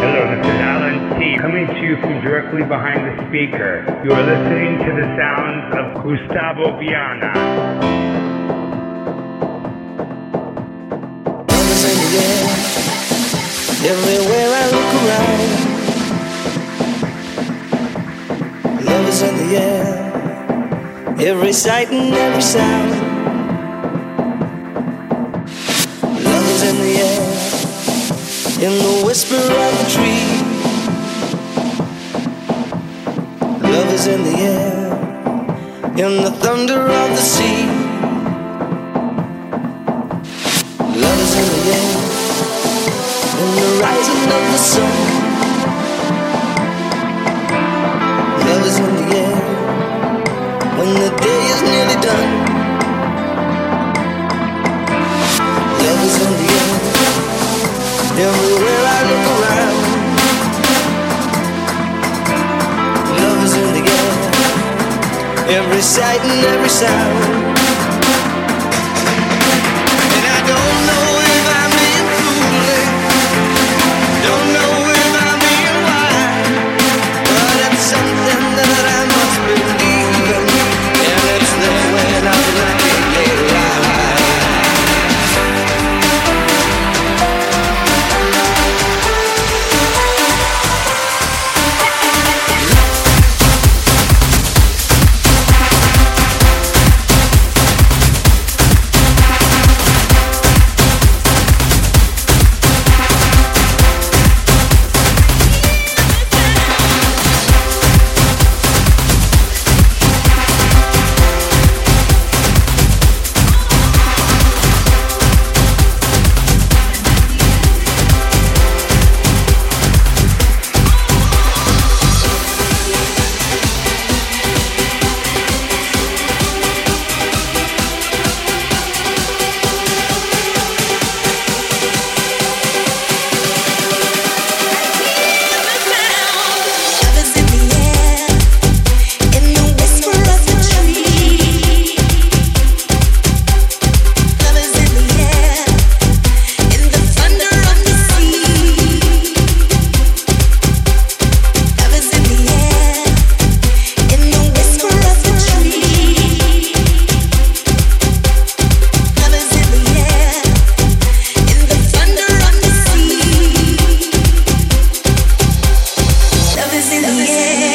Hello, this is Alan T. coming to you from directly behind the speaker. You are listening to the sounds of Gustavo Viana. In the air, everywhere I look around. Love is in the air, every sight and every sound. In the whisper of the tree. Love is in the air, in the thunder of the sea. Love is in the air, in the rising of the sun. Love is in the air, when the day is nearly done. Everywhere I look around. Love is in the air, every sight and every sound. yeah.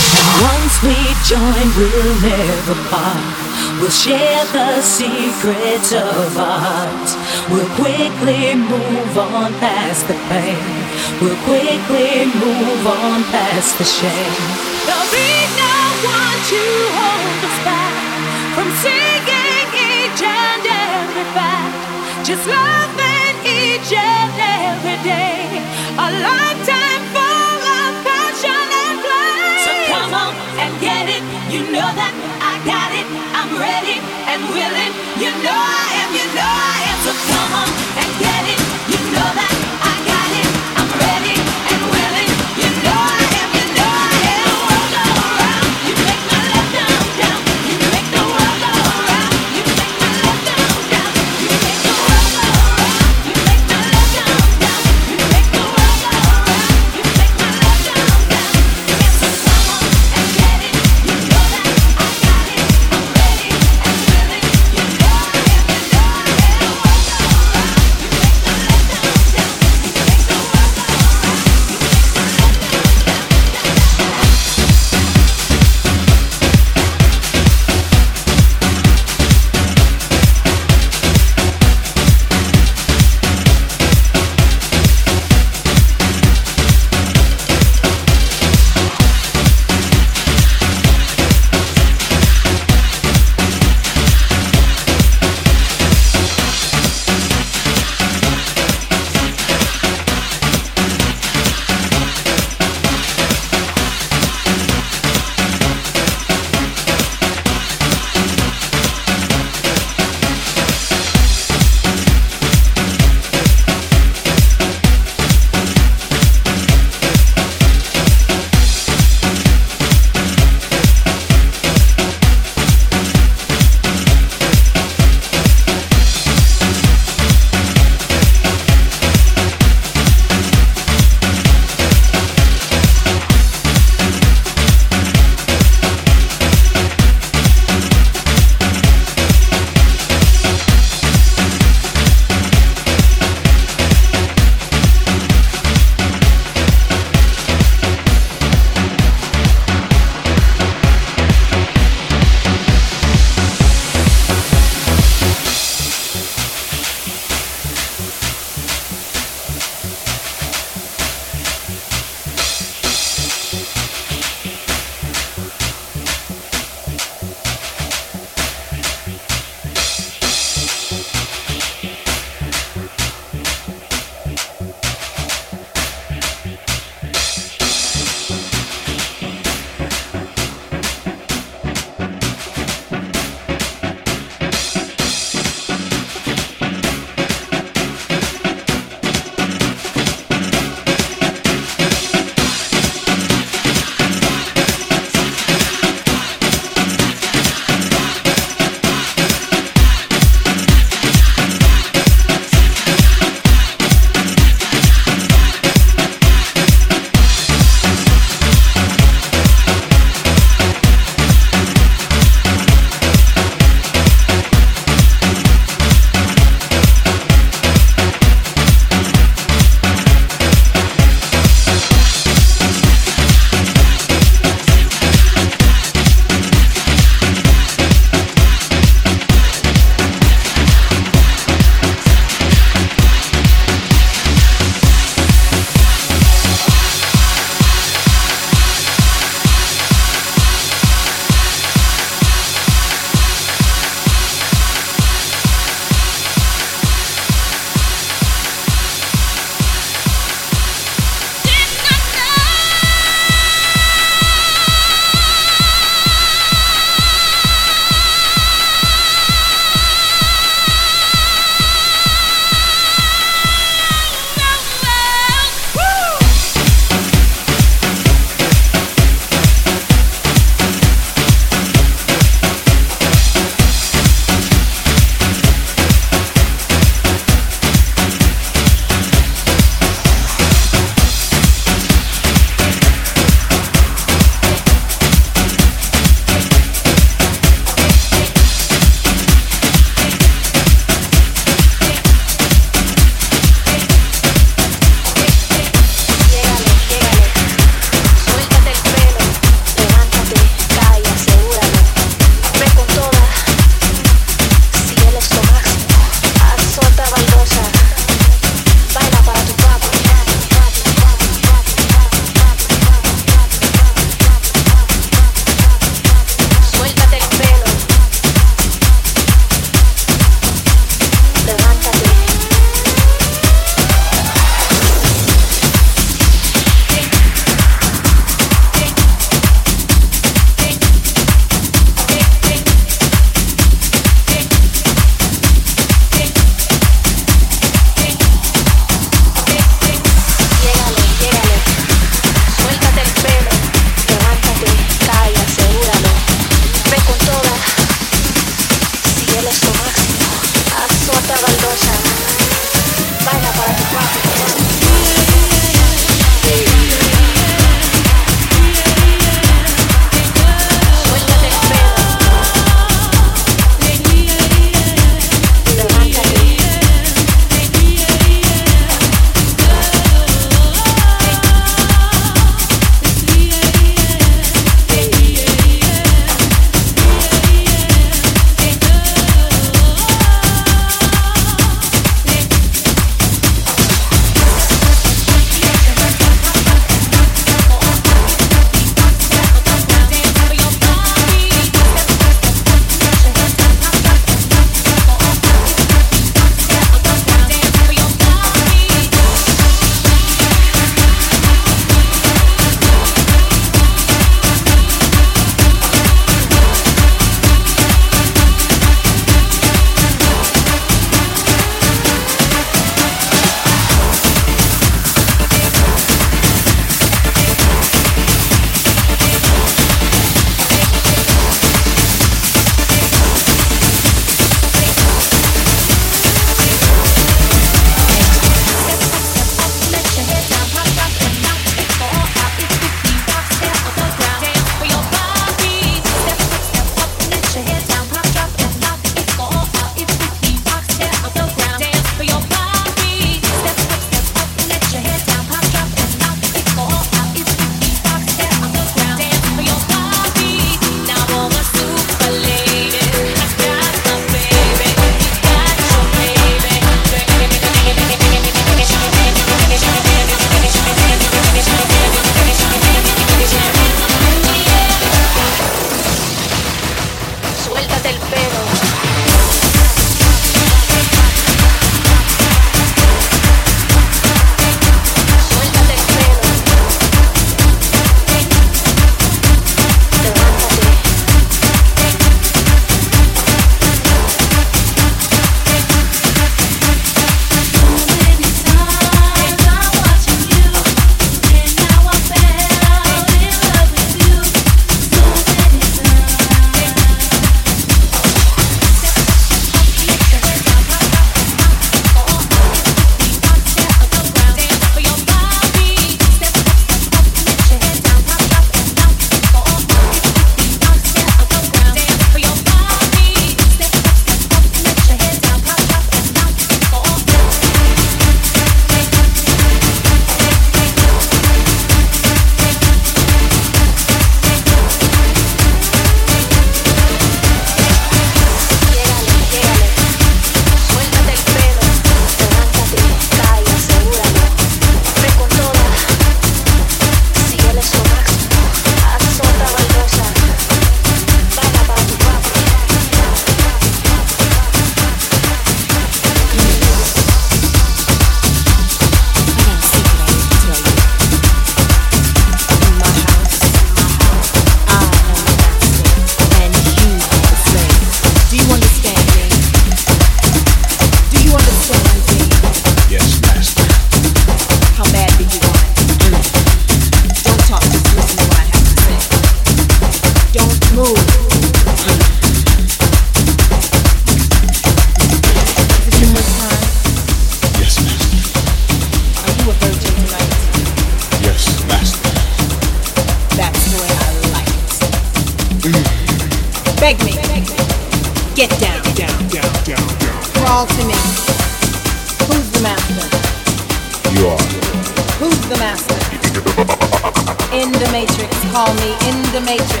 Sonido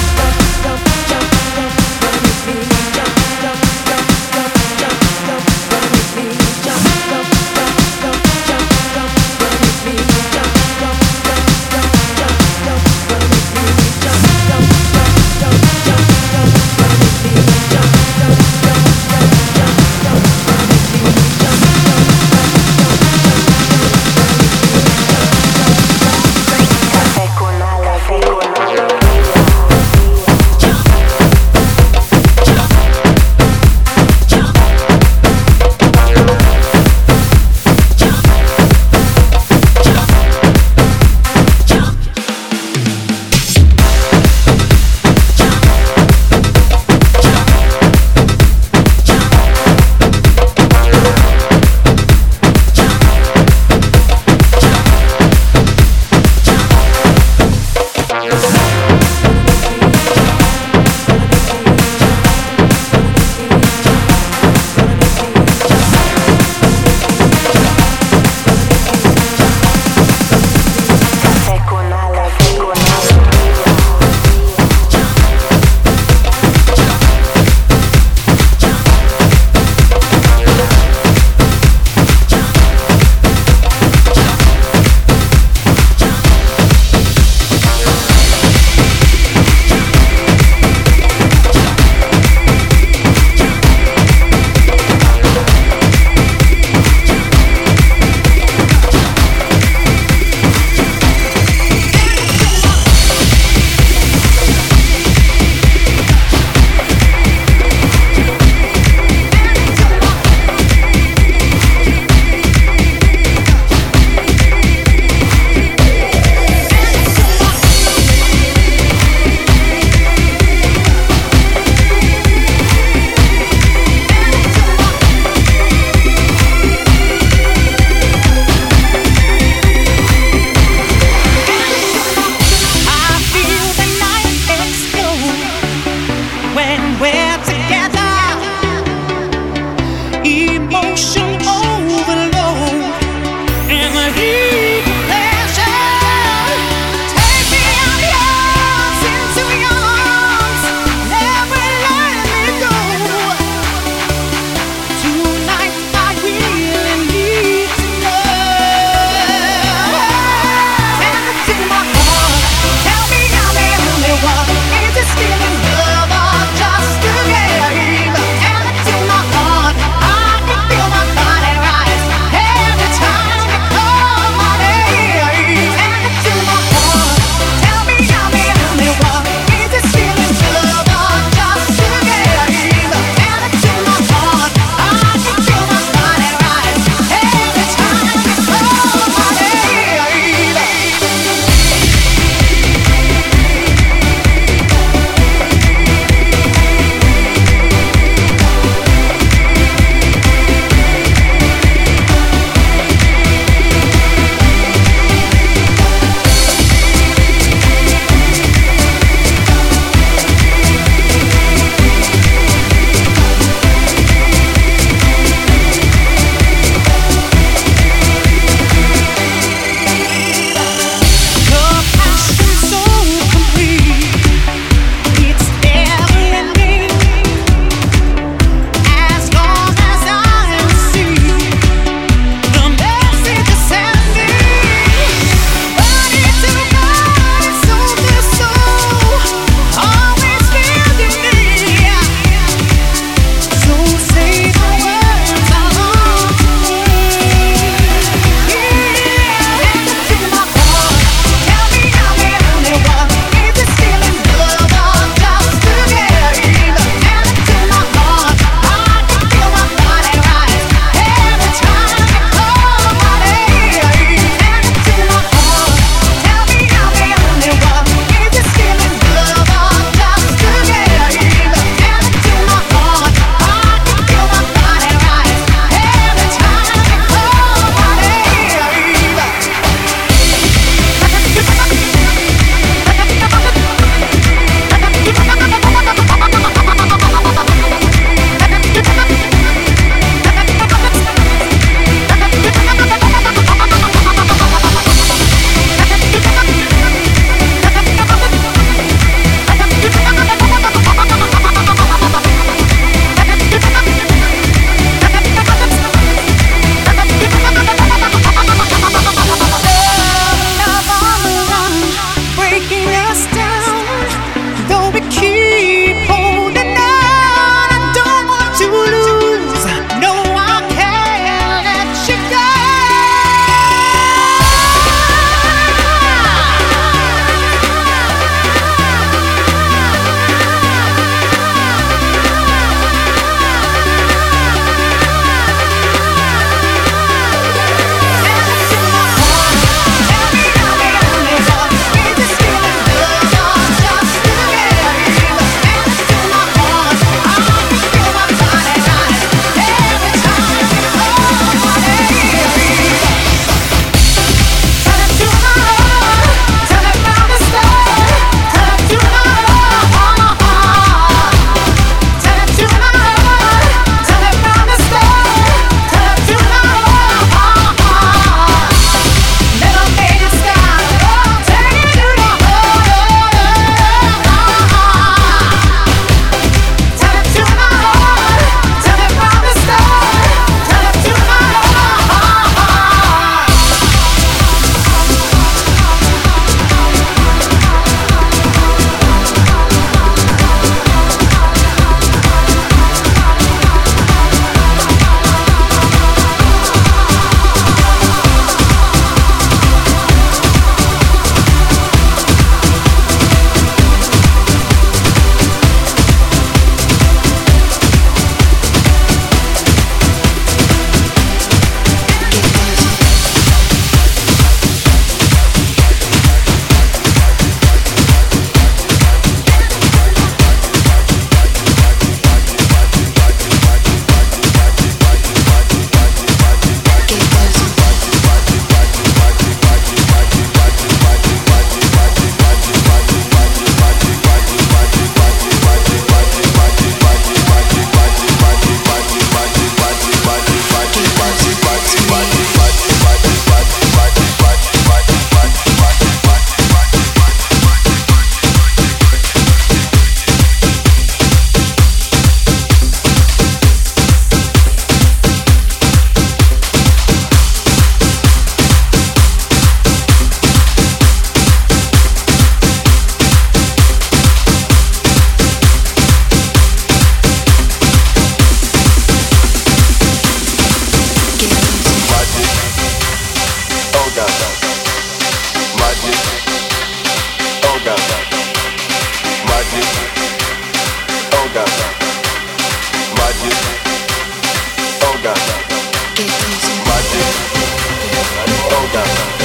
Dada.